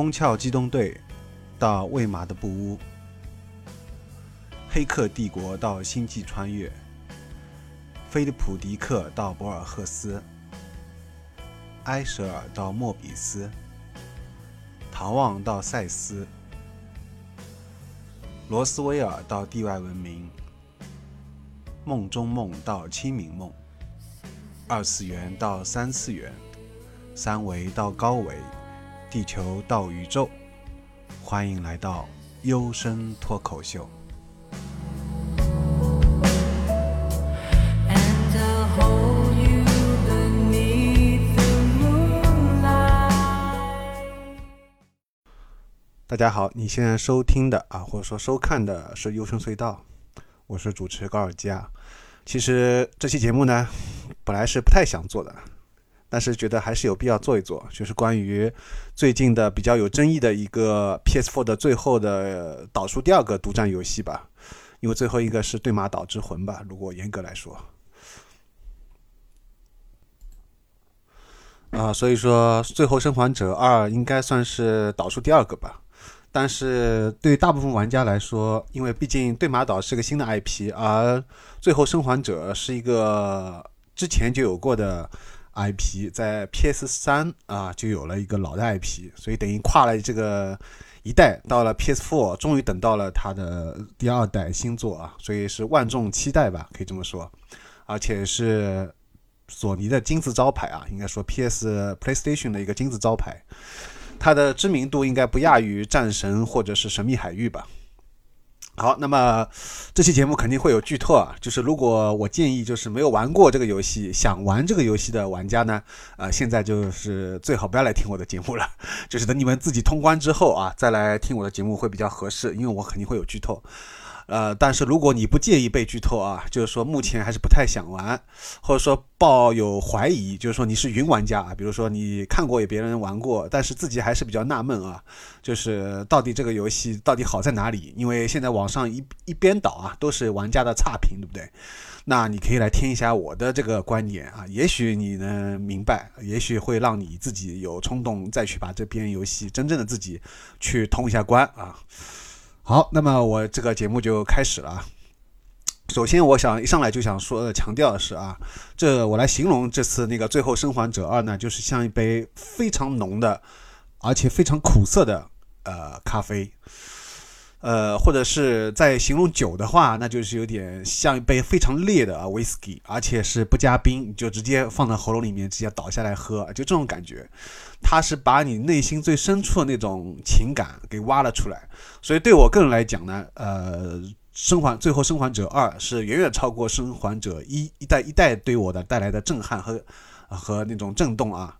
从《宫壳机动队》到《魏玛的布屋》，《黑客帝国》到《星际穿越》，菲利普·迪克到博尔赫斯，埃舍尔到莫比斯，唐望到赛斯，罗斯威尔到地外文明，梦中梦到清明梦，二次元到三次元，三维到高维。地球到宇宙，欢迎来到优声脱口秀。大家好，你现在收听的啊，或者说收看的是优声隧道，我是主持高尔基啊。其实这期节目呢，本来是不太想做的。但是觉得还是有必要做一做，就是关于最近的比较有争议的一个 PS4 的最后的导出第二个独占游戏吧，因为最后一个是《对马岛之魂》吧，如果严格来说，啊，所以说《最后生还者二》应该算是导出第二个吧。但是对大部分玩家来说，因为毕竟《对马岛》是个新的 IP，而《最后生还者》是一个之前就有过的。IP 在 PS 三啊就有了一个老的 IP，所以等于跨了这个一代，到了 PS Four，终于等到了它的第二代新作啊，所以是万众期待吧，可以这么说，而且是索尼的金字招牌啊，应该说 PS PlayStation 的一个金字招牌，它的知名度应该不亚于战神或者是神秘海域吧。好，那么这期节目肯定会有剧透啊。就是如果我建议，就是没有玩过这个游戏，想玩这个游戏的玩家呢，呃，现在就是最好不要来听我的节目了，就是等你们自己通关之后啊，再来听我的节目会比较合适，因为我肯定会有剧透。呃，但是如果你不介意被剧透啊，就是说目前还是不太想玩，或者说抱有怀疑，就是说你是云玩家啊，比如说你看过有别人玩过，但是自己还是比较纳闷啊，就是到底这个游戏到底好在哪里？因为现在网上一一边倒啊，都是玩家的差评，对不对？那你可以来听一下我的这个观点啊，也许你能明白，也许会让你自己有冲动再去把这边游戏真正的自己去通一下关啊。好，那么我这个节目就开始了。首先，我想一上来就想说的强调的是啊，这我来形容这次那个《最后生还者二》呢，就是像一杯非常浓的，而且非常苦涩的呃咖啡，呃，或者是在形容酒的话，那就是有点像一杯非常烈的威士忌，而且是不加冰，就直接放在喉咙里面直接倒下来喝，就这种感觉。它是把你内心最深处的那种情感给挖了出来，所以对我个人来讲呢，呃，生还最后生还者二是远远超过生还者一一代一代对我的带来的震撼和和那种震动啊。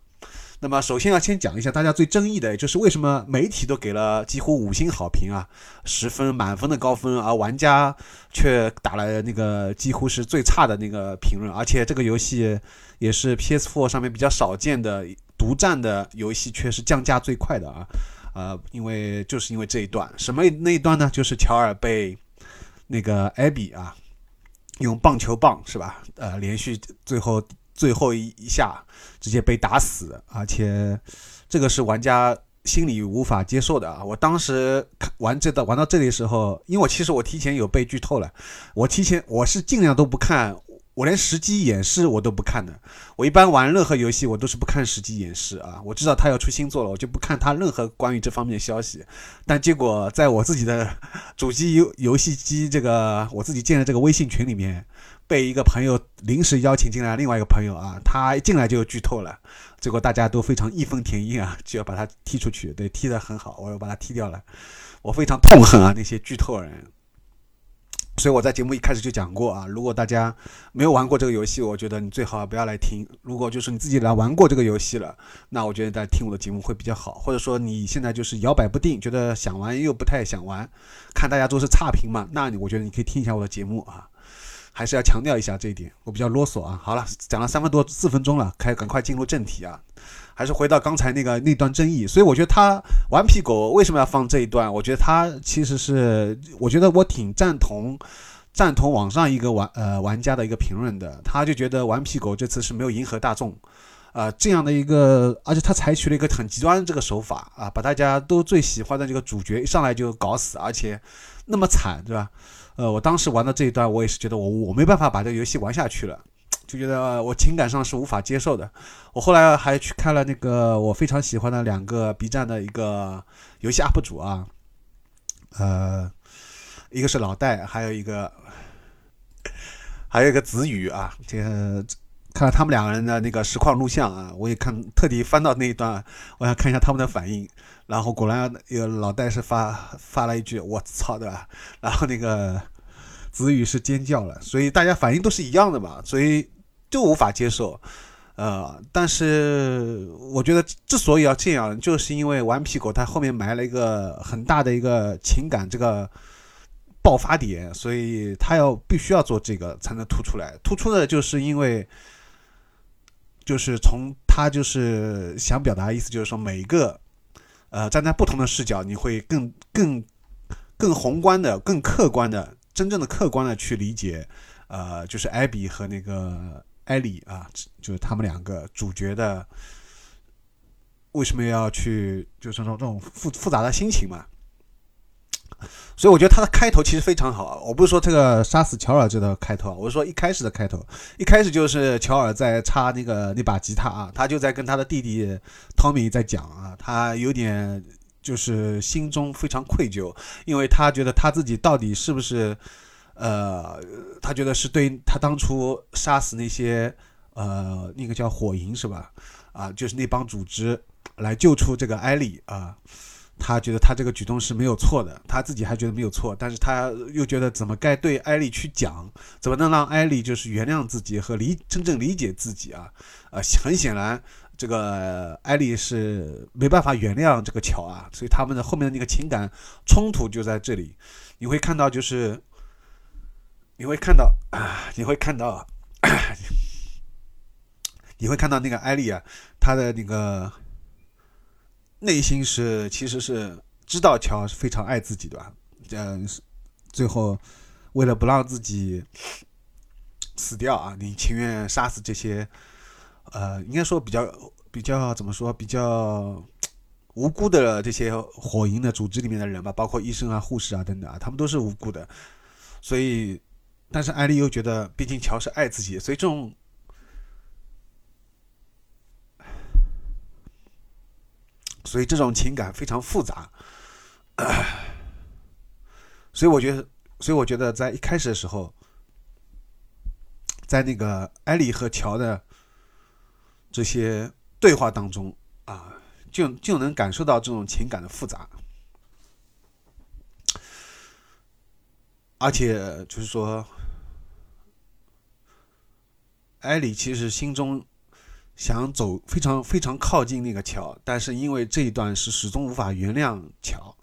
那么首先要先讲一下大家最争议的，就是为什么媒体都给了几乎五星好评啊，十分满分的高分，而玩家却打了那个几乎是最差的那个评论，而且这个游戏也是 PS4 上面比较少见的。独占的游戏却是降价最快的啊，呃，因为就是因为这一段，什么那一段呢？就是乔尔被那个艾比啊用棒球棒是吧？呃，连续最后最后一一下直接被打死，而且这个是玩家心里无法接受的啊！我当时看玩这的玩到这里的时候，因为我其实我提前有被剧透了，我提前我是尽量都不看。我连实机演示我都不看的，我一般玩任何游戏我都是不看实机演示啊。我知道他要出新作了，我就不看他任何关于这方面的消息。但结果在我自己的 主机游游戏机这个我自己建的这个微信群里面，被一个朋友临时邀请进来，另外一个朋友啊，他一进来就剧透了，结果大家都非常义愤填膺啊，就要把他踢出去。对，踢得很好，我又把他踢掉了。我非常痛恨啊那些剧透人。所以我在节目一开始就讲过啊，如果大家没有玩过这个游戏，我觉得你最好不要来听。如果就是你自己来玩过这个游戏了，那我觉得在听我的节目会比较好。或者说你现在就是摇摆不定，觉得想玩又不太想玩，看大家都是差评嘛，那你我觉得你可以听一下我的节目啊。还是要强调一下这一点，我比较啰嗦啊。好了，讲了三分多四分钟了，开赶快进入正题啊。还是回到刚才那个那段争议，所以我觉得他顽皮狗为什么要放这一段？我觉得他其实是，我觉得我挺赞同，赞同网上一个玩呃玩家的一个评论的，他就觉得顽皮狗这次是没有迎合大众，啊，这样的一个，而且他采取了一个很极端的这个手法啊，把大家都最喜欢的这个主角一上来就搞死，而且那么惨，对吧？呃，我当时玩到这一段，我也是觉得我我没办法把这个游戏玩下去了，就觉得我情感上是无法接受的。我后来还去看了那个我非常喜欢的两个 B 站的一个游戏 UP 主啊，呃，一个是老戴，还有一个还有一个子宇啊，这个。看了他们两个人的那个实况录像啊，我也看特地翻到那一段，我想看一下他们的反应。然后果然有老戴是发发了一句“我操”对吧？然后那个子宇是尖叫了，所以大家反应都是一样的嘛，所以就无法接受。呃，但是我觉得之所以要这样，就是因为顽皮狗它后面埋了一个很大的一个情感这个爆发点，所以他要必须要做这个才能突出来。突出的就是因为。就是从他就是想表达的意思，就是说每一个，呃，站在不同的视角，你会更更更宏观的、更客观的、真正的客观的去理解，呃，就是艾比和那个艾莉啊，就是他们两个主角的为什么要去，就是说这种复复杂的心情嘛。所以我觉得他的开头其实非常好。我不是说这个杀死乔尔这个开头，我是说一开始的开头。一开始就是乔尔在插那个那把吉他啊，他就在跟他的弟弟汤米在讲啊，他有点就是心中非常愧疚，因为他觉得他自己到底是不是呃，他觉得是对他当初杀死那些呃那个叫火营是吧？啊，就是那帮组织来救出这个艾莉啊。他觉得他这个举动是没有错的，他自己还觉得没有错，但是他又觉得怎么该对艾丽去讲，怎么能让艾丽就是原谅自己和理真正理解自己啊？啊，很显然，这个艾丽是没办法原谅这个乔啊，所以他们的后面的那个情感冲突就在这里。你会看到，就是你会看到啊，你会看到，你会看到那个艾丽啊，她的那个。内心是其实是知道乔是非常爱自己的，嗯，最后为了不让自己死掉啊，你情愿杀死这些，呃，应该说比较比较怎么说比较无辜的这些火营的组织里面的人吧，包括医生啊、护士啊等等啊，他们都是无辜的，所以，但是艾丽又觉得，毕竟乔是爱自己，所以这种。所以这种情感非常复杂，所以我觉得，所以我觉得在一开始的时候，在那个艾丽和乔的这些对话当中啊，就就能感受到这种情感的复杂，而且就是说，艾里其实心中。想走非常非常靠近那个桥，但是因为这一段是始终无法原谅桥，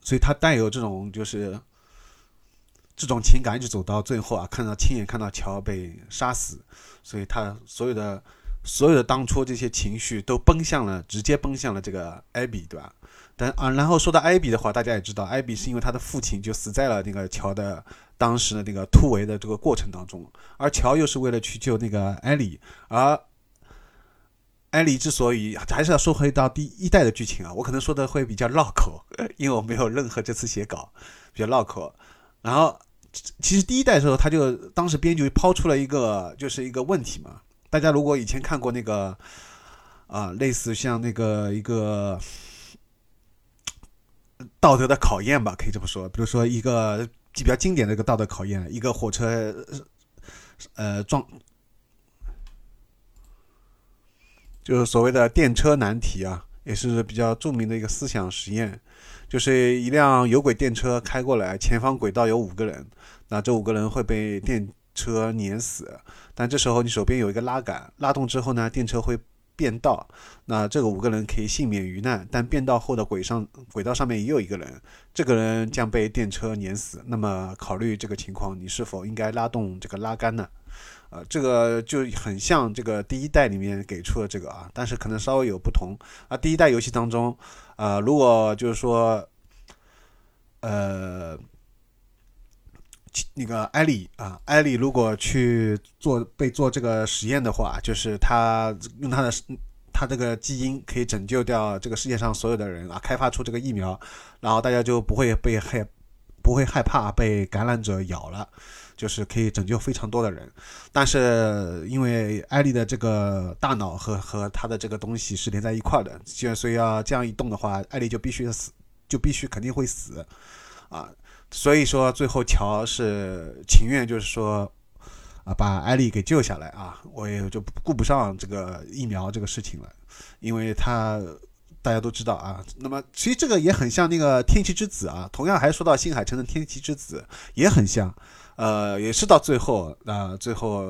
所以他带有这种就是这种情感，一直走到最后啊，看到亲眼看到乔被杀死，所以他所有的所有的当初这些情绪都奔向了，直接奔向了这个艾比，对吧？但啊，然后说到艾比的话，大家也知道，艾比是因为他的父亲就死在了那个乔的。当时的那个突围的这个过程当中，而乔又是为了去救那个艾莉，而艾莉之所以还是要说回到第一代的剧情啊，我可能说的会比较绕口，因为我没有任何这次写稿，比较绕口。然后其实第一代的时候，他就当时编剧抛出了一个就是一个问题嘛，大家如果以前看过那个啊，类似像那个一个道德的考验吧，可以这么说，比如说一个。比较经典的一个道德考验，一个火车，呃，撞，就是所谓的电车难题啊，也是比较著名的一个思想实验。就是一辆有轨电车开过来，前方轨道有五个人，那这五个人会被电车碾死。但这时候你手边有一个拉杆，拉动之后呢，电车会。变道，那这个五个人可以幸免于难，但变道后的轨上轨道上面也有一个人，这个人将被电车碾死。那么考虑这个情况，你是否应该拉动这个拉杆呢？呃，这个就很像这个第一代里面给出的这个啊，但是可能稍微有不同啊。第一代游戏当中，呃，如果就是说，呃，那个艾莉啊，艾莉如果去做被做这个实验的话，就是他用他的他这个基因可以拯救掉这个世界上所有的人啊，开发出这个疫苗，然后大家就不会被害不会害怕被感染者咬了，就是可以拯救非常多的人。但是因为艾丽的这个大脑和和他的这个东西是连在一块的，就所以要这样一动的话，艾丽就必须死，就必须肯定会死啊。所以说，最后乔是情愿，就是说，啊，把艾丽给救下来啊，我也就顾不上这个疫苗这个事情了，因为他大家都知道啊。那么，其实这个也很像那个天气之子啊，同样还说到新海诚的天气之子也很像，呃，也是到最后啊，最后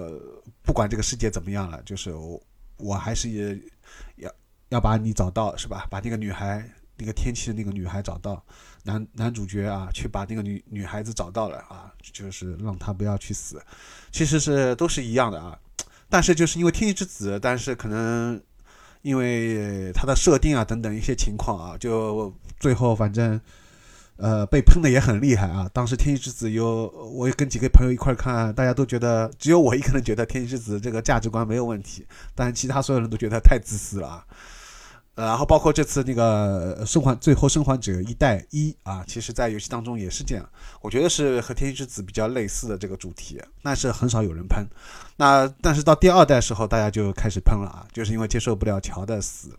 不管这个世界怎么样了，就是我我还是也要要把你找到，是吧？把那个女孩。那个天气的那个女孩找到男男主角啊，去把那个女女孩子找到了啊，就是让她不要去死，其实是都是一样的啊。但是就是因为天气之子，但是可能因为它的设定啊等等一些情况啊，就最后反正呃被喷的也很厉害啊。当时天气之子有我跟几个朋友一块看，大家都觉得只有我一个人觉得天气之子这个价值观没有问题，但其他所有人都觉得太自私了啊。然后包括这次那个生还最后生还者一代一啊，其实在游戏当中也是这样，我觉得是和天气之子比较类似的这个主题，但是很少有人喷。那但是到第二代时候，大家就开始喷了啊，就是因为接受不了乔的死。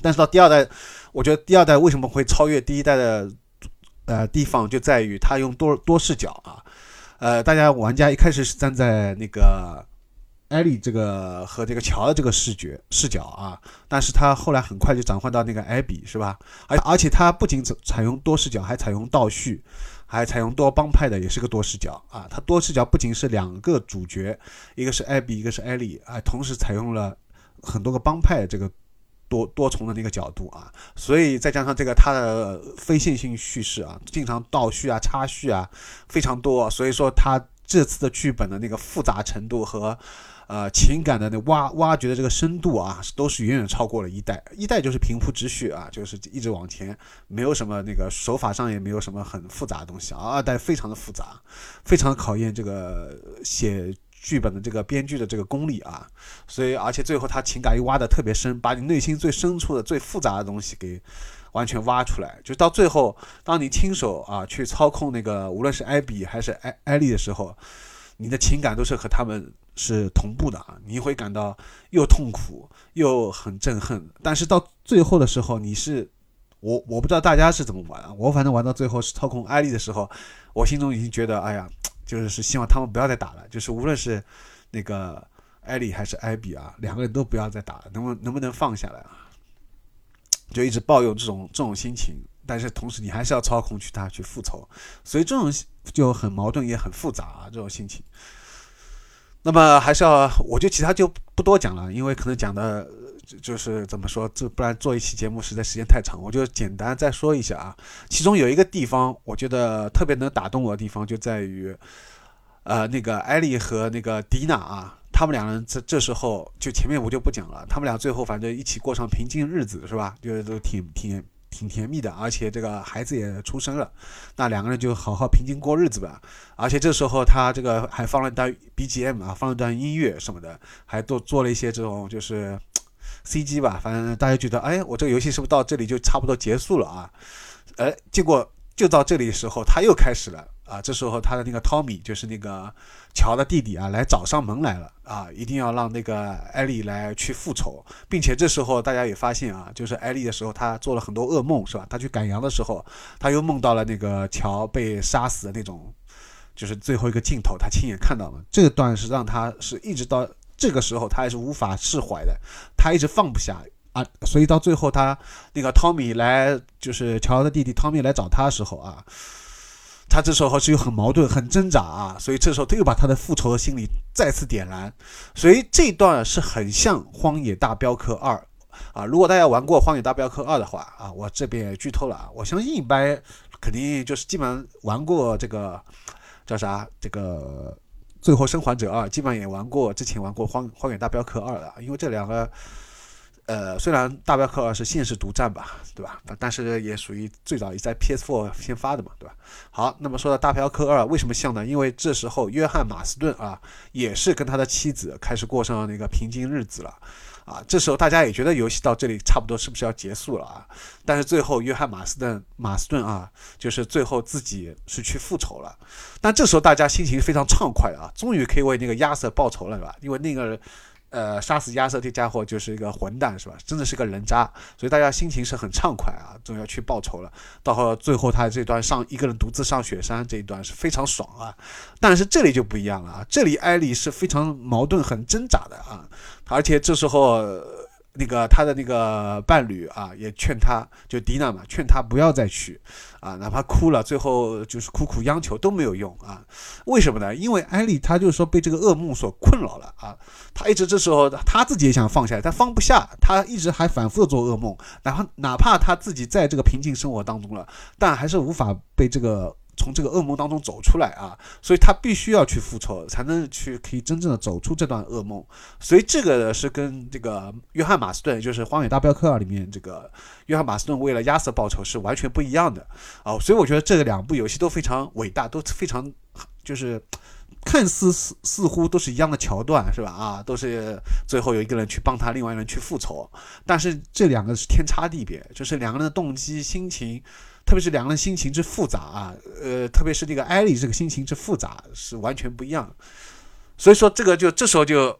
但是到第二代，我觉得第二代为什么会超越第一代的呃地方，就在于它用多多视角啊，呃，大家玩家一开始是站在那个。艾莉这个和这个乔的这个视觉视角啊，但是他后来很快就转换到那个艾比，是吧？而而且他不仅采用多视角，还采用倒叙，还采用多帮派的，也是个多视角啊。他多视角不仅是两个主角，一个是艾比，一个是艾莉，啊，同时采用了很多个帮派这个多多重的那个角度啊。所以再加上这个他的非线性叙事啊，经常倒叙啊、插叙啊非常多，所以说他这次的剧本的那个复杂程度和。呃，情感的那挖挖掘的这个深度啊，都是远远超过了一代。一代就是平铺直叙啊，就是一直往前，没有什么那个手法上也没有什么很复杂的东西啊。二代非常的复杂，非常考验这个写剧本的这个编剧的这个功力啊。所以，而且最后他情感又挖的特别深，把你内心最深处的最复杂的东西给完全挖出来。就到最后，当你亲手啊去操控那个无论是艾比还是艾艾丽的时候，你的情感都是和他们。是同步的啊，你会感到又痛苦又很憎恨，但是到最后的时候，你是我我不知道大家是怎么玩啊，我反正玩到最后是操控艾丽的时候，我心中已经觉得，哎呀，就是希望他们不要再打了，就是无论是那个艾丽还是艾比啊，两个人都不要再打了，能不能不能放下来啊？就一直抱有这种这种心情，但是同时你还是要操控去他去复仇，所以这种就很矛盾也很复杂啊，这种心情。那么还是要，我就其他就不多讲了，因为可能讲的，就是怎么说，这不然做一期节目实在时间太长，我就简单再说一下啊。其中有一个地方，我觉得特别能打动我的地方，就在于，呃，那个艾丽和那个迪娜啊，他们两人这这时候就前面我就不讲了，他们俩最后反正一起过上平静日子，是吧？就是都挺挺。挺甜蜜的，而且这个孩子也出生了，那两个人就好好平静过日子吧。而且这时候他这个还放了一段 BGM 啊，放了段音乐什么的，还做做了一些这种就是 CG 吧。反正大家觉得，哎，我这个游戏是不是到这里就差不多结束了啊？哎，结果就到这里的时候，他又开始了。啊，这时候他的那个汤米就是那个乔的弟弟啊，来找上门来了啊，一定要让那个艾丽来去复仇，并且这时候大家也发现啊，就是艾丽的时候，他做了很多噩梦，是吧？他去赶羊的时候，他又梦到了那个乔被杀死的那种，就是最后一个镜头，他亲眼看到了。这段是让他是一直到这个时候，他还是无法释怀的，他一直放不下啊，所以到最后他那个汤米来，就是乔的弟弟汤米来找他的时候啊。他这时候是又很矛盾、很挣扎啊，所以这时候他又把他的复仇的心理再次点燃，所以这段是很像《荒野大镖客二》啊。如果大家玩过《荒野大镖客二》的话啊，我这边也剧透了啊。我相信一般肯定就是基本上玩过这个叫啥这个《最后生还者二》，基本上也玩过之前玩过《荒荒野大镖客二》了，因为这两个呃，虽然大镖客二是现实独占吧，对吧？但是也属于最早也在 PS4 先发的嘛，对吧？好，那么说到大镖客二为什么像呢？因为这时候约翰马斯顿啊，也是跟他的妻子开始过上那个平静日子了。啊，这时候大家也觉得游戏到这里差不多是不是要结束了啊？但是最后约翰马斯顿马斯顿啊，就是最后自己是去复仇了。但这时候大家心情非常畅快啊，终于可以为那个亚瑟报仇了，是吧？因为那个。呃，杀死亚瑟这家伙就是一个混蛋，是吧？真的是个人渣，所以大家心情是很畅快啊，总要去报仇了。到后最后，他这段上一个人独自上雪山这一段是非常爽啊。但是这里就不一样了啊，这里艾莉是非常矛盾、很挣扎的啊，而且这时候。那个他的那个伴侣啊，也劝他，就迪娜嘛，劝他不要再去，啊，哪怕哭了，最后就是苦苦央求都没有用啊。为什么呢？因为艾丽她就是说被这个噩梦所困扰了啊，她一直这时候她自己也想放下来，但放不下，她一直还反复的做噩梦，哪怕哪怕她自己在这个平静生活当中了，但还是无法被这个。从这个噩梦当中走出来啊，所以他必须要去复仇，才能去可以真正的走出这段噩梦。所以这个是跟这个约翰马斯顿，就是《荒野大镖客》里面这个约翰马斯顿为了亚瑟报仇是完全不一样的啊。所以我觉得这两部游戏都非常伟大，都非常就是看似似似乎都是一样的桥段，是吧？啊，都是最后有一个人去帮他，另外一个人去复仇，但是这两个是天差地别，就是两个人的动机、心情。特别是两个人心情之复杂啊，呃，特别是这个艾莉这个心情之复杂是完全不一样，所以说这个就这时候就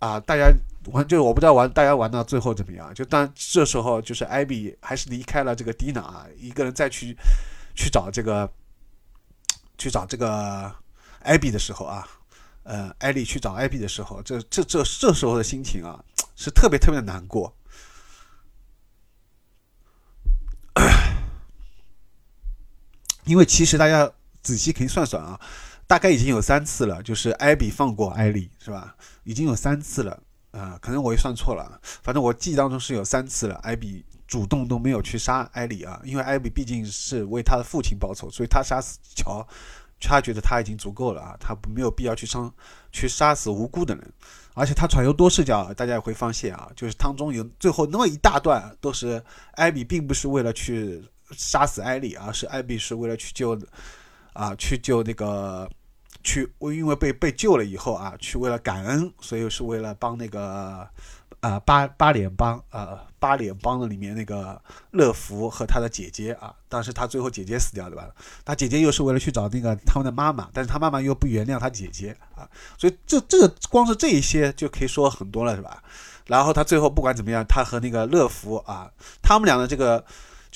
啊，大家玩就我不知道玩大家玩到最后怎么样，就当这时候就是艾比还是离开了这个蒂娜啊，一个人再去去找这个去找这个艾比的时候啊，呃，艾莉去找艾比的时候，这这这这时候的心情啊是特别特别的难过。因为其实大家仔细可以算算啊，大概已经有三次了，就是艾比放过艾莉，是吧？已经有三次了啊，可能我也算错了，反正我记忆当中是有三次了。艾比主动都没有去杀艾莉啊，因为艾比毕竟是为他的父亲报仇，所以他杀死乔，他觉得他已经足够了啊，他没有必要去伤去杀死无辜的人，而且他传有多视角，大家也会发现啊，就是当中有最后那么一大段都是艾比并不是为了去。杀死艾莉啊，是艾比是为了去救，啊，去救那个，去因为被被救了以后啊，去为了感恩，所以是为了帮那个，啊八八脸帮啊八脸帮的里面那个乐福和他的姐姐啊，当时他最后姐姐死掉对吧？他姐姐又是为了去找那个他们的妈妈，但是他妈妈又不原谅他姐姐啊，所以这这个光是这一些就可以说很多了是吧？然后他最后不管怎么样，他和那个乐福啊，他们俩的这个。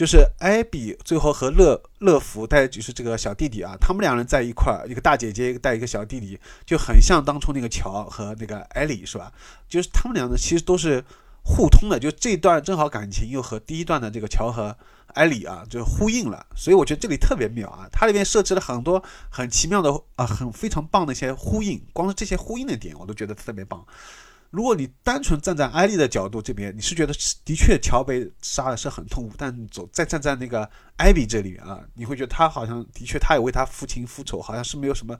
就是艾比最后和乐乐福带就是这个小弟弟啊，他们两人在一块儿，一个大姐姐带一个小弟弟，就很像当初那个乔和那个艾莉是吧？就是他们两个其实都是互通的，就这段正好感情又和第一段的这个乔和艾莉啊就呼应了，所以我觉得这里特别妙啊，它里面设置了很多很奇妙的啊，很非常棒的一些呼应，光是这些呼应的点我都觉得特别棒。如果你单纯站在艾丽的角度这边，你是觉得的确乔被杀的是很痛苦，但走再站在那个艾比这里啊，你会觉得他好像的确他也为他父亲复仇，好像是没有什么，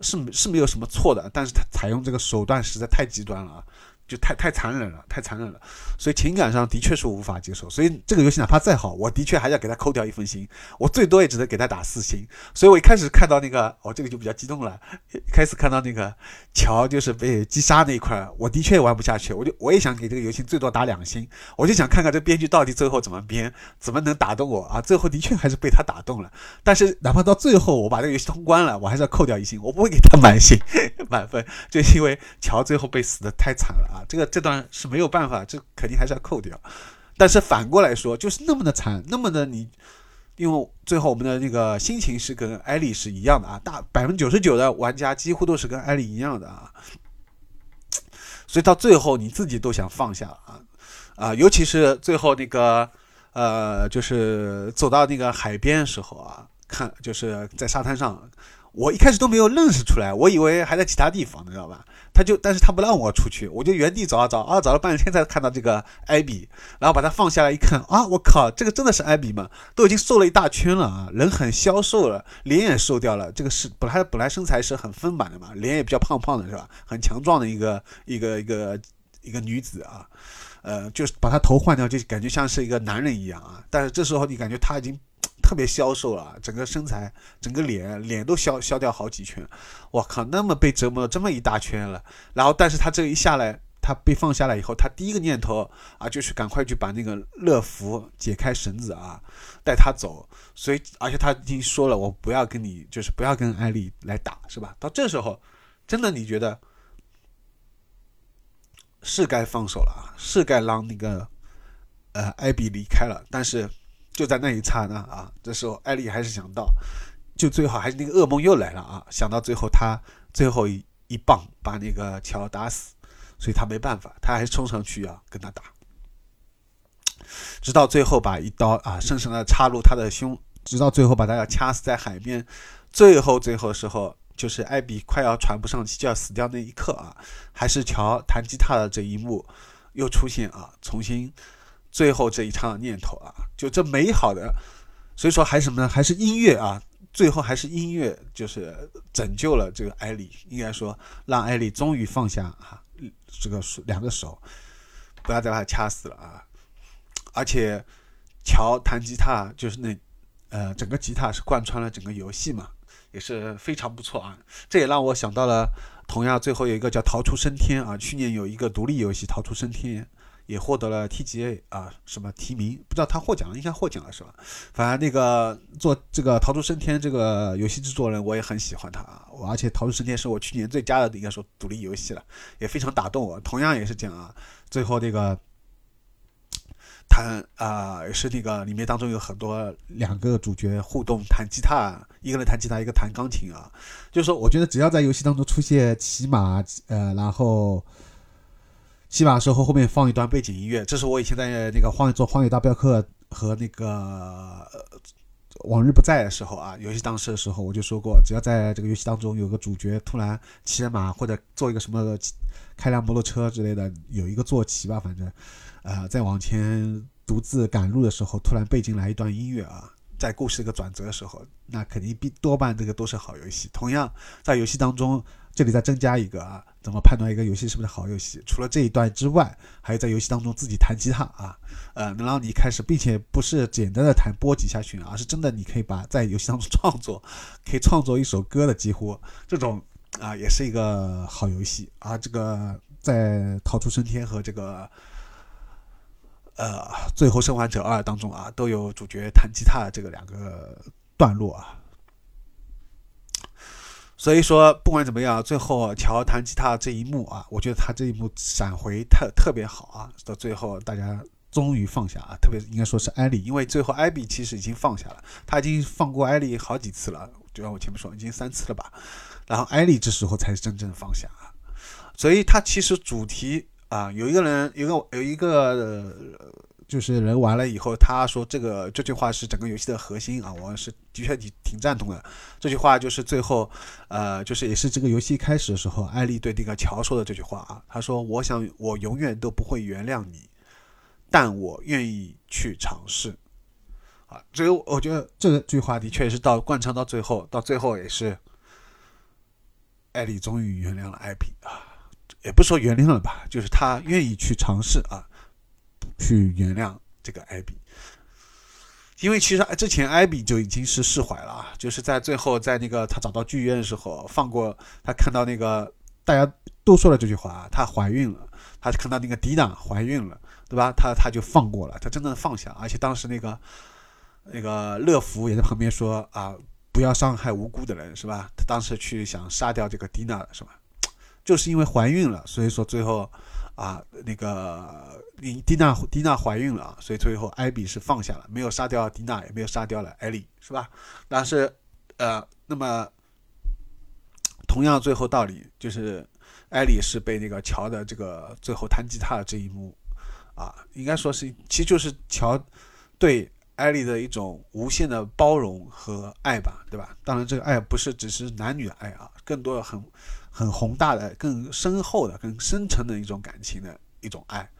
是是没有什么错的，但是他采用这个手段实在太极端了啊。就太太残忍了，太残忍了，所以情感上的确是无法接受。所以这个游戏哪怕再好，我的确还要给他扣掉一分心，我最多也只能给他打四星。所以我一开始看到那个，哦，这个就比较激动了。一开始看到那个乔就是被击杀那一块，我的确玩不下去，我就我也想给这个游戏最多打两星，我就想看看这编剧到底最后怎么编，怎么能打动我啊？最后的确还是被他打动了。但是哪怕到最后我把这个游戏通关了，我还是要扣掉一星，我不会给他满星 满分，就是因为乔最后被死的太惨了。啊，这个这段是没有办法，这肯定还是要扣掉。但是反过来说，就是那么的惨，那么的你，因为最后我们的那个心情是跟艾莉是一样的啊，大百分之九十九的玩家几乎都是跟艾莉一样的啊。所以到最后你自己都想放下啊啊，尤其是最后那个呃，就是走到那个海边的时候啊，看就是在沙滩上，我一开始都没有认识出来，我以为还在其他地方，你知道吧？他就，但是他不让我出去，我就原地找啊找啊，找了半天才看到这个艾比，然后把它放下来一看，啊，我靠，这个真的是艾比吗？都已经瘦了一大圈了啊，人很消瘦了，脸也瘦掉了，这个是本来本来身材是很丰满的嘛，脸也比较胖胖的是吧？很强壮的一个一个一个一个女子啊，呃，就是把他头换掉，就感觉像是一个男人一样啊。但是这时候你感觉他已经特别消瘦了，整个身材、整个脸脸都消消掉好几圈。我靠，那么被折磨了这么一大圈了。然后，但是他这一下来，他被放下来以后，他第一个念头啊，就是赶快去把那个乐福解开绳子啊，带他走。所以，而且他已经说了，我不要跟你，就是不要跟艾丽来打，是吧？到这时候，真的你觉得？是该放手了啊，是该让那个呃艾比离开了。但是就在那一刹那啊，这时候艾丽还是想到，就最好还是那个噩梦又来了啊。想到最后他最后一一棒把那个乔打死，所以他没办法，他还是冲上去要跟他打，直到最后把一刀啊深深的插入他的胸，直到最后把他要掐死在海边。最后最后时候。就是艾比快要喘不上气就要死掉那一刻啊，还是乔弹吉他的这一幕又出现啊，重新最后这一场的念头啊，就这美好的，所以说还是什么呢？还是音乐啊，最后还是音乐，就是拯救了这个艾莉，应该说让艾莉终于放下啊这个两个手，不要再把他掐死了啊，而且乔弹吉他就是那呃整个吉他是贯穿了整个游戏嘛。也是非常不错啊！这也让我想到了，同样最后有一个叫《逃出升天》啊，去年有一个独立游戏《逃出升天》，也获得了 TGA 啊什么提名，不知道他获奖了，应该获奖了是吧？反正那个做这个《逃出升天》这个游戏制作人，我也很喜欢他啊，我而且《逃出升天》是我去年最佳的应该说独立游戏了，也非常打动我。同样也是讲啊，最后那个。弹啊，是那个里面当中有很多两个主角互动弹吉他，一个人弹吉他，一个弹钢琴啊。就是说，我觉得只要在游戏当中出现骑马，呃，然后骑马时候后面放一段背景音乐，这是我以前在那个荒野做《荒野大镖客》和那个往日不在的时候啊，游戏当时的时候我就说过，只要在这个游戏当中有个主角突然骑着马或者坐一个什么开辆摩托车之类的，有一个坐骑吧，反正。呃，在往前独自赶路的时候，突然背景来一段音乐啊，在故事一个转折的时候，那肯定必多半这个都是好游戏。同样，在游戏当中，这里再增加一个啊，怎么判断一个游戏是不是好游戏？除了这一段之外，还有在游戏当中自己弹吉他啊，呃，能让你开始，并且不是简单的弹波几下弦，而是真的你可以把在游戏当中创作，可以创作一首歌的，几乎这种啊，也是一个好游戏啊。这个在逃出升天和这个。呃，最后生还者二当中啊，都有主角弹吉他这个两个段落啊。所以说，不管怎么样，最后乔弹吉他这一幕啊，我觉得他这一幕闪回特特别好啊。到最后，大家终于放下啊，特别应该说是艾莉，因为最后艾比其实已经放下了，他已经放过艾莉好几次了，就像我前面说，已经三次了吧。然后艾莉这时候才是真正的放下啊。所以他其实主题。啊，有一个人，有个有一个，就是人完了以后，他说这个这句话是整个游戏的核心啊，我是的确挺挺赞同的。这句话就是最后，呃，就是也是这个游戏开始的时候，艾丽对那个乔说的这句话啊，他说：“我想我永远都不会原谅你，但我愿意去尝试。”啊，所以我觉得这句话的确是到贯穿到最后，到最后也是艾丽终于原谅了艾比啊。也不说原谅了吧，就是他愿意去尝试啊，去原谅这个艾比，因为其实之前艾比就已经是释怀了啊，就是在最后在那个他找到剧院的时候，放过他看到那个大家都说了这句话，她怀孕了，他看到那个迪娜怀孕了，对吧？他他就放过了，他真的放下，而且当时那个那个乐福也在旁边说啊，不要伤害无辜的人，是吧？他当时去想杀掉这个迪娜，是吧？就是因为怀孕了，所以说最后，啊，那个你蒂娜蒂娜怀孕了，所以最后艾比是放下了，没有杀掉蒂娜，也没有杀掉了艾莉，是吧？但是，呃，那么同样最后道理就是，艾莉是被那个乔的这个最后弹吉他的这一幕，啊，应该说是其实就是乔对艾莉的一种无限的包容和爱吧，对吧？当然这个爱不是只是男女的爱啊，更多的很。很宏大的、更深厚的、更深沉的一种感情的一种爱，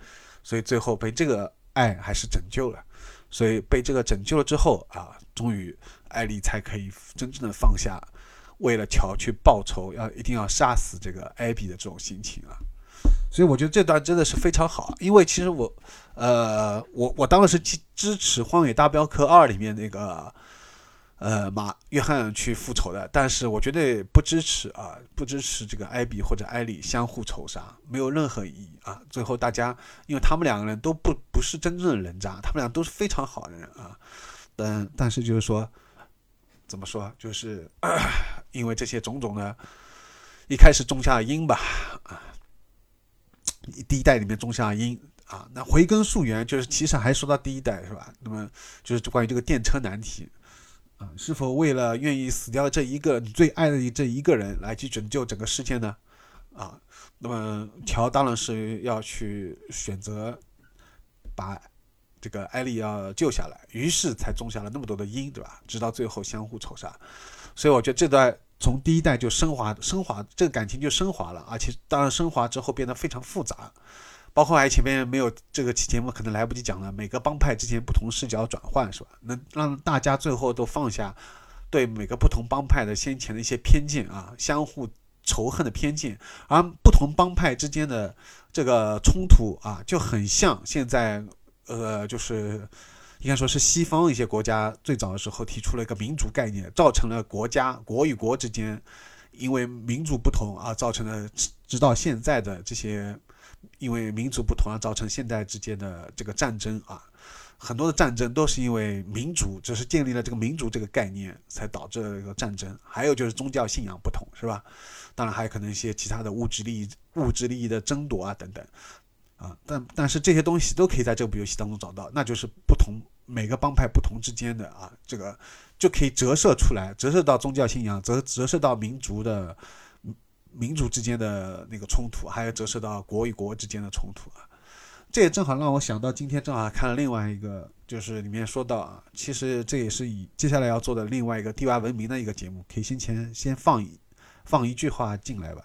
所以最后被这个爱还是拯救了，所以被这个拯救了之后啊，终于艾丽才可以真正的放下为了乔去报仇，要一定要杀死这个艾比的这种心情啊。所以我觉得这段真的是非常好，因为其实我，呃，我我当时支支持《荒野大镖客二》里面那个，呃，马约翰去复仇的，但是我绝对不支持啊，不支持这个艾比或者艾莉相互仇杀，没有任何意义啊。最后大家，因为他们两个人都不不是真正的人渣，他们俩都是非常好的人啊，但但是就是说，怎么说，就是因为这些种种的，一开始种下因吧，啊。第一代里面种下因啊，那回根溯源就是其实还说到第一代是吧？那么就是关于这个电车难题是否为了愿意死掉这一个你最爱的这一个人来去拯救整个世界呢？啊，那么乔当然是要去选择把这个艾丽要救下来，于是才种下了那么多的因，对吧？直到最后相互仇杀，所以我觉得这段。从第一代就升华，升华这个感情就升华了，而且当然升华之后变得非常复杂，包括还前面没有这个期节目可能来不及讲了，每个帮派之间不同视角转换是吧？能让大家最后都放下对每个不同帮派的先前的一些偏见啊，相互仇恨的偏见，而不同帮派之间的这个冲突啊，就很像现在呃就是。应该说是西方一些国家最早的时候提出了一个民主概念，造成了国家国与国之间因为民族不同而造成了直到现在的这些因为民族不同而造成现代之间的这个战争啊，很多的战争都是因为民族，只是建立了这个民族这个概念才导致了一个战争。还有就是宗教信仰不同，是吧？当然还有可能一些其他的物质利益、物质利益的争夺啊等等啊，但但是这些东西都可以在这部游戏当中找到，那就是不同。每个帮派不同之间的啊，这个就可以折射出来，折射到宗教信仰，折折射到民族的民族之间的那个冲突，还有折射到国与国之间的冲突啊。这也正好让我想到，今天正好看了另外一个，就是里面说到啊，其实这也是以接下来要做的另外一个地外文明的一个节目，可以先前先放一放一句话进来吧，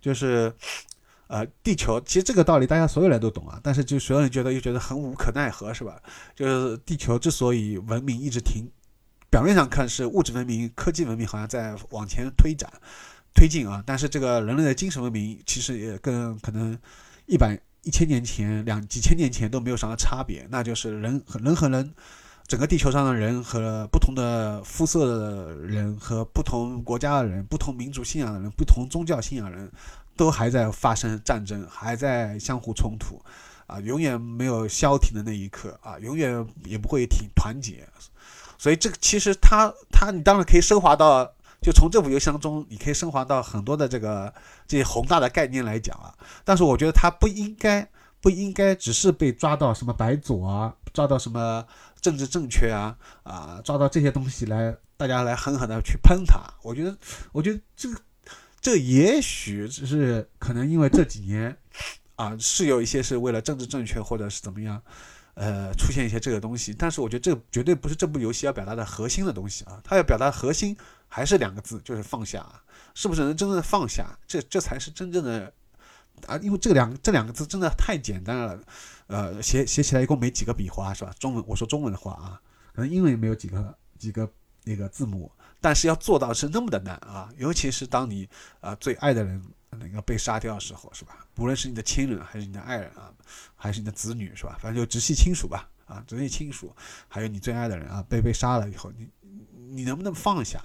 就是。呃，地球其实这个道理大家所有人都懂啊，但是就所有人觉得又觉得很无可奈何，是吧？就是地球之所以文明一直停，表面上看是物质文明、科技文明好像在往前推展、推进啊，但是这个人类的精神文明其实也跟可能一百一千年前、两几千年前都没有什么差别，那就是人和人和人，整个地球上的人和不同的肤色的人和不同国家的人、不同民族信仰的人、不同宗教信仰人。都还在发生战争，还在相互冲突，啊，永远没有消停的那一刻啊，永远也不会挺团结。所以这个其实它它你当然可以升华到，就从这部游戏当中，你可以升华到很多的这个这些宏大的概念来讲啊。但是我觉得它不应该不应该只是被抓到什么白左啊，抓到什么政治正确啊啊，抓到这些东西来大家来狠狠的去喷它。我觉得我觉得这个。这也许只是可能因为这几年，啊，是有一些是为了政治正确或者是怎么样，呃，出现一些这个东西。但是我觉得这绝对不是这部游戏要表达的核心的东西啊！它要表达核心还是两个字，就是放下。是不是能真正的放下？这这才是真正的啊！因为这两这两个字真的太简单了，呃，写写起来一共没几个笔画是吧？中文我说中文的话啊，可能英文也没有几个几个那个字母。但是要做到是那么的难啊！尤其是当你啊最爱的人那个被杀掉的时候，是吧？无论是你的亲人，还是你的爱人啊，还是你的子女，是吧？反正就直系亲属吧，啊，直系亲属，还有你最爱的人啊，被被杀了以后，你你能不能放下？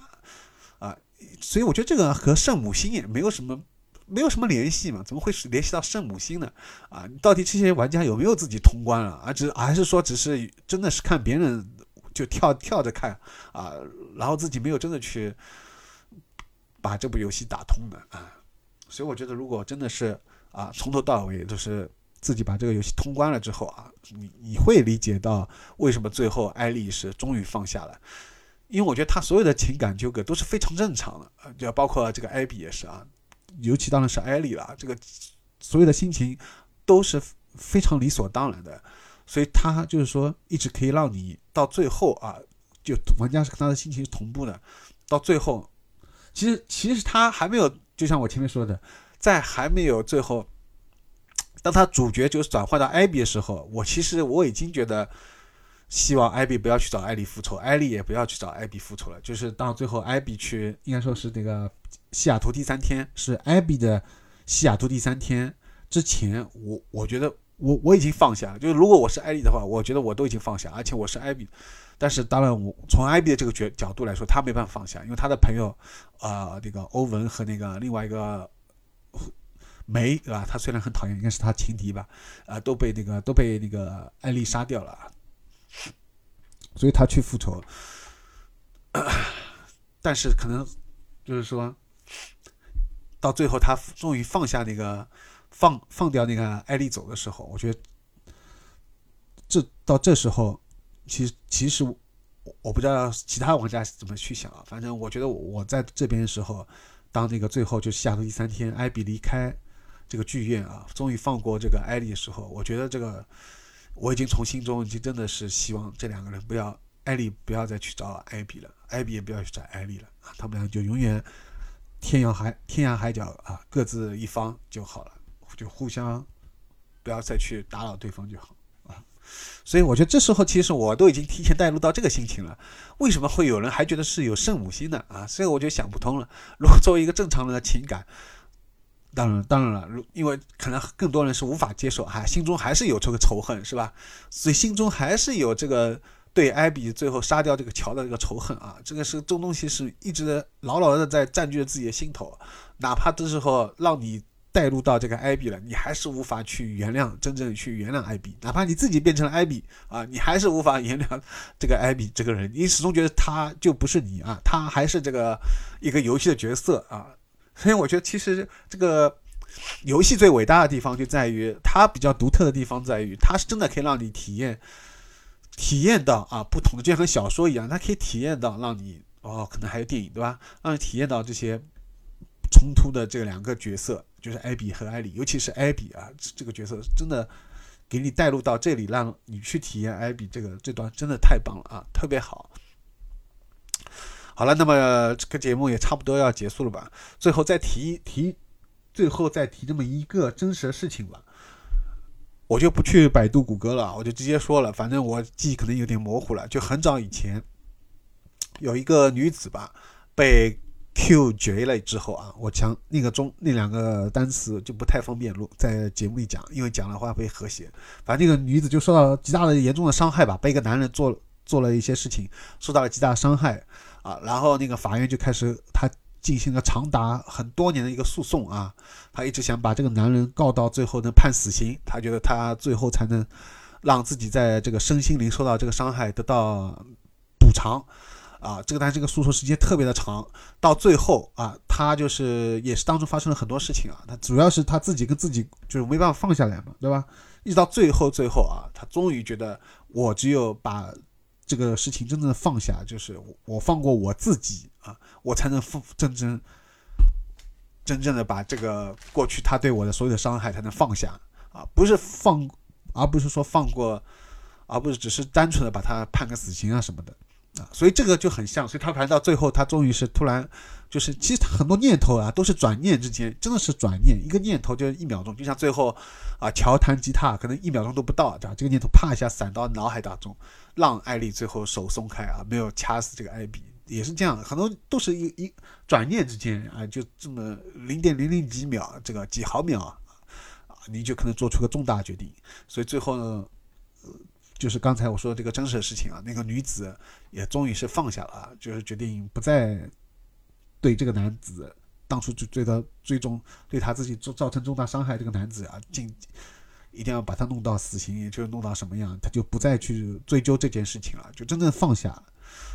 所以我觉得这个和圣母心也没有什么没有什么联系嘛？怎么会是联系到圣母心呢？啊，到底这些玩家有没有自己通关了？而只还是说只是真的是看别人？就跳跳着看啊，然后自己没有真的去把这部游戏打通的啊，所以我觉得如果真的是啊从头到尾都是自己把这个游戏通关了之后啊，你你会理解到为什么最后艾丽是终于放下了，因为我觉得他所有的情感纠葛都是非常正常的，就包括这个艾比也是啊，尤其当然是艾丽了，这个所有的心情都是非常理所当然的。所以他就是说，一直可以让你到最后啊，就玩家是跟他的心情是同步的。到最后，其实其实他还没有，就像我前面说的，在还没有最后，当他主角就是转换到艾比的时候，我其实我已经觉得，希望艾比不要去找艾莉复仇，艾莉也不要去找艾比复仇了。就是到最后，艾比去，应该说是那个西雅图第三天，是艾比的西雅图第三天。之前，我我觉得我我已经放下。就是如果我是艾丽的话，我觉得我都已经放下，而且我是艾比。但是当然，我从艾比的这个角角度来说，他没办法放下，因为他的朋友啊，那个欧文和那个另外一个梅，对吧？他虽然很讨厌，应该是他情敌吧，啊，都被那个都被那个艾丽杀掉了，所以他去复仇。但是可能就是说。到最后，他终于放下那个放放掉那个艾丽走的时候，我觉得这到这时候，其实其实我不知道其他玩家怎么去想啊。反正我觉得我在这边的时候，当那个最后就下头第三天，艾比离开这个剧院啊，终于放过这个艾丽的时候，我觉得这个我已经从心中已经真的是希望这两个人不要艾丽不要再去找艾比了，艾比也不要去找艾丽了啊，他们俩就永远。天涯海天涯海角啊，各自一方就好了，就互相不要再去打扰对方就好啊。所以我觉得这时候其实我都已经提前带入到这个心情了。为什么会有人还觉得是有圣母心呢？啊？所以我就想不通了。如果作为一个正常人的情感，当然当然了，如因为可能更多人是无法接受啊，心中还是有这个仇恨是吧？所以心中还是有这个。对艾比最后杀掉这个乔的这个仇恨啊，这个是这种东西是一直牢牢的在占据着自己的心头，哪怕这时候让你带入到这个艾比了，你还是无法去原谅，真正去原谅艾比，哪怕你自己变成了艾比啊，你还是无法原谅这个艾比这个人，你始终觉得他就不是你啊，他还是这个一个游戏的角色啊，所以我觉得其实这个游戏最伟大的地方就在于它比较独特的地方在于，它是真的可以让你体验。体验到啊，不同的就像和小说一样，它可以体验到，让你哦，可能还有电影对吧？让你体验到这些冲突的这两个角色，就是艾比和艾莉，尤其是艾比啊，这个角色真的给你带入到这里，让你去体验艾比这个这段，真的太棒了啊，特别好。好了，那么这个节目也差不多要结束了吧？最后再提提，最后再提这么一个真实的事情吧。我就不去百度、谷歌了，我就直接说了，反正我记忆可能有点模糊了。就很早以前，有一个女子吧，被 Q 绝了之后啊，我讲那个中那两个单词就不太方便录在节目里讲，因为讲的话会和谐。反正那个女子就受到极大的严重的伤害吧，被一个男人做做了一些事情，受到了极大的伤害啊，然后那个法院就开始他。进行了长达很多年的一个诉讼啊，他一直想把这个男人告到最后能判死刑，他觉得他最后才能让自己在这个身心灵受到这个伤害得到补偿啊。这个但是这个诉讼时间特别的长，到最后啊，他就是也是当中发生了很多事情啊。他主要是他自己跟自己就是没办法放下来嘛，对吧？一直到最后最后啊，他终于觉得我只有把这个事情真正的放下，就是我放过我自己。啊，我才能放真正真正的把这个过去他对我的所有的伤害才能放下啊，不是放，而不是说放过，而不是只是单纯的把他判个死刑啊什么的啊，所以这个就很像，所以他反正到最后他终于是突然就是其实很多念头啊都是转念之间，真的是转念，一个念头就是一秒钟，就像最后啊乔弹吉他可能一秒钟都不到，对吧？这个念头啪一下闪到脑海当中，让艾丽最后手松开啊，没有掐死这个艾比。也是这样，很多都是一一转念之间啊，就这么零点零零几秒，这个几毫秒啊，你就可能做出个重大决定。所以最后呢，呃就是刚才我说的这个真实的事情啊，那个女子也终于是放下了，就是决定不再对这个男子当初就对他最终对他自己造造成重大伤害这个男子啊，进一定要把他弄到死刑，也就是弄到什么样，他就不再去追究这件事情了，就真正放下。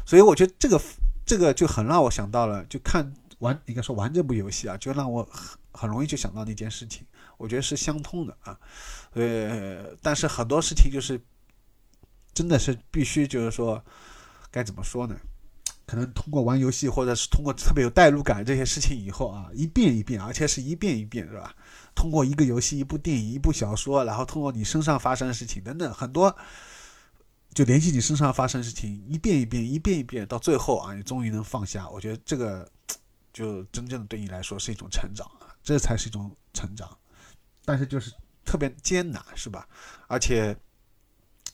所以我觉得这个这个就很让我想到了，就看玩应该说玩这部游戏啊，就让我很很容易就想到那件事情。我觉得是相通的啊，呃，但是很多事情就是真的是必须就是说该怎么说呢？可能通过玩游戏或者是通过特别有代入感这些事情以后啊，一遍一遍，而且是一遍一遍，是吧？通过一个游戏、一部电影、一部小说，然后通过你身上发生的事情等等很多。就联系你身上发生的事情，一遍一遍，一遍一遍，到最后啊，你终于能放下。我觉得这个就真正的对你来说是一种成长啊，这才是一种成长。但是就是特别艰难，是吧？而且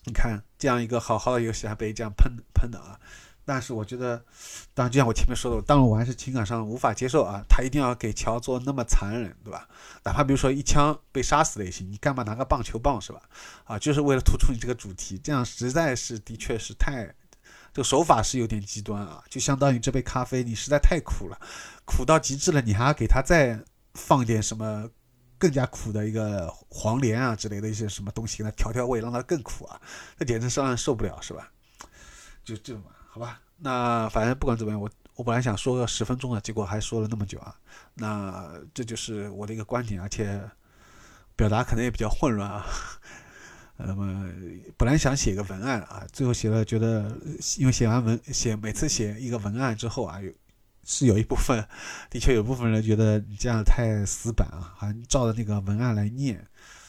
你看这样一个好好的游戏还被这样喷喷的啊，但是我觉得，当然就像我前面说的，当然我还是情感上无法接受啊，他一定要给乔做那么残忍，对吧？哪怕比如说一枪被杀死了也行，你干嘛拿个棒球棒是吧？啊，就是为了突出你这个主题，这样实在是的确是太，这个手法是有点极端啊，就相当于这杯咖啡你实在太苦了，苦到极致了，你还要给他再放点什么更加苦的一个黄连啊之类的一些什么东西给他调调味，让它更苦啊，那简直是让人受不了，是吧？就这嘛。好吧，那反正不管怎么样，我我本来想说个十分钟的，结果还说了那么久啊。那这就是我的一个观点，而且表达可能也比较混乱啊。那么本来想写个文案啊，最后写了，觉得因为写完文写每次写一个文案之后啊，有是有一部分的确有部分人觉得你这样太死板啊，好像照着那个文案来念，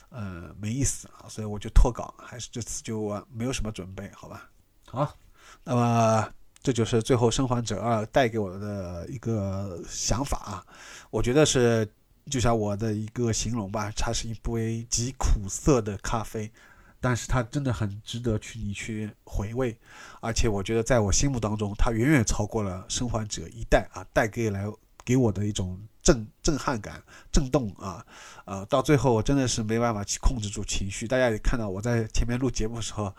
呃，没意思啊，所以我就脱稿，还是这次就没有什么准备，好吧？好。那么，这就是最后《生还者二》带给我的一个想法啊。我觉得是，就像我的一个形容吧，它是一杯极苦涩的咖啡，但是它真的很值得去你去回味。而且，我觉得在我心目当中，它远远超过了《生还者一代》啊，带给来给我的一种震震撼感、震动啊。呃，到最后我真的是没办法去控制住情绪。大家也看到我在前面录节目的时候。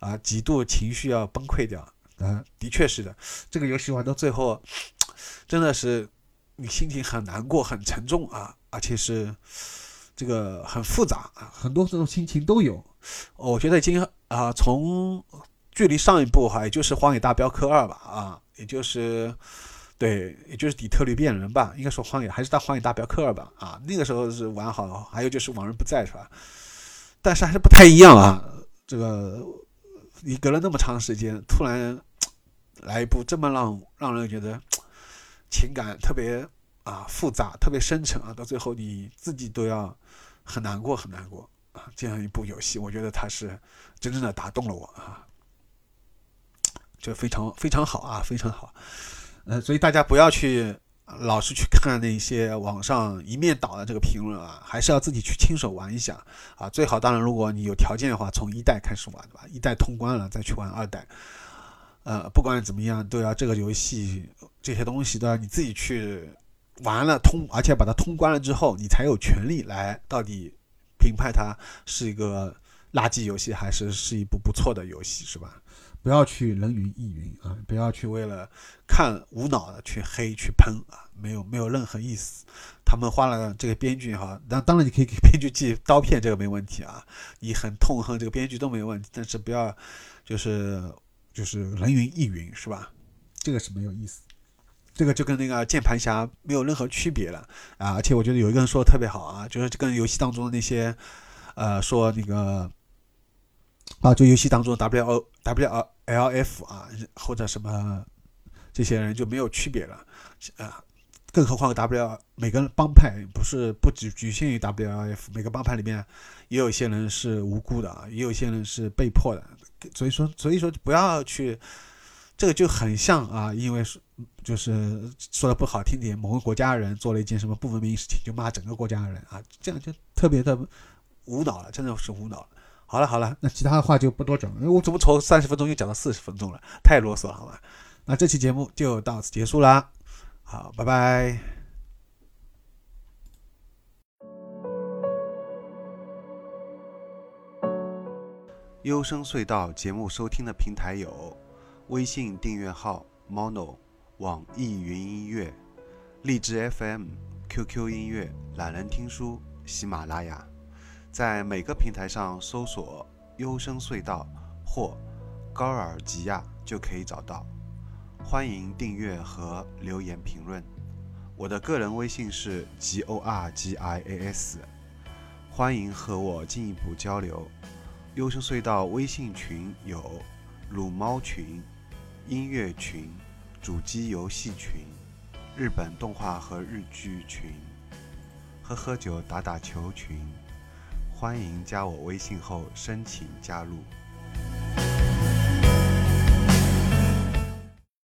啊，几度情绪要崩溃掉啊！的确是的，这个游戏玩到最后，真的是你心情很难过、很沉重啊，而且是这个很复杂啊，很多这种心情都有。我觉得已经啊，从距离上一部哈，也就是《荒野大镖客二》吧，啊，也就是对，也就是底特律变人吧，应该说荒野还是大《荒野大镖客二》吧，啊，那个时候是玩好了，还有就是《往人不在》是吧？但是还是不太一样啊，这个。你隔了那么长时间，突然来一部这么让让人觉得情感特别啊复杂、特别深沉啊，到最后你自己都要很难过、很难过啊，这样一部游戏，我觉得它是真正的打动了我啊，就非常非常好啊，非常好。呃，所以大家不要去。老是去看那些网上一面倒的这个评论啊，还是要自己去亲手玩一下啊。最好当然，如果你有条件的话，从一代开始玩，对吧？一代通关了再去玩二代。呃，不管怎么样，都要这个游戏这些东西都要你自己去玩了通，而且把它通关了之后，你才有权利来到底评判它是一个垃圾游戏还是是一部不错的游戏，是吧？不要去人云亦云啊！不要去为了看无脑的去黑去喷啊！没有没有任何意思。他们花了这个编剧哈，那当然你可以给编剧寄刀片，这个没问题啊。你很痛恨这个编剧都没问题，但是不要就是就是人云亦云是吧？这个是没有意思。这个就跟那个键盘侠没有任何区别了啊！而且我觉得有一个人说的特别好啊，就是跟游戏当中的那些呃说那个。啊，就游戏当中 W O W L F 啊，或者什么这些人就没有区别了啊，更何况 W 每个帮派不是不只局限于 W L F，每个帮派里面也有些人是无辜的啊，也有些人是被迫的，所以说所以说不要去，这个就很像啊，因为是就是说的不好听点，某个国家的人做了一件什么不文明事情，就骂整个国家的人啊，这样就特别的无脑了，真的是无脑了。好了好了，那其他的话就不多讲了。我怎么从三十分钟又讲到四十分钟了？太啰嗦了，好吧？那这期节目就到此结束啦。好，拜拜。优声隧道节目收听的平台有：微信订阅号 mono、网易云音乐、荔枝 FM、QQ 音乐、懒人听书、喜马拉雅。在每个平台上搜索“优声隧道”或“高尔吉亚”就可以找到。欢迎订阅和留言评论。我的个人微信是 g o r g i a s。欢迎和我进一步交流。优声隧道微信群有撸猫群、音乐群、主机游戏群、日本动画和日剧群、喝喝酒打打球群。欢迎加我微信后申请加入。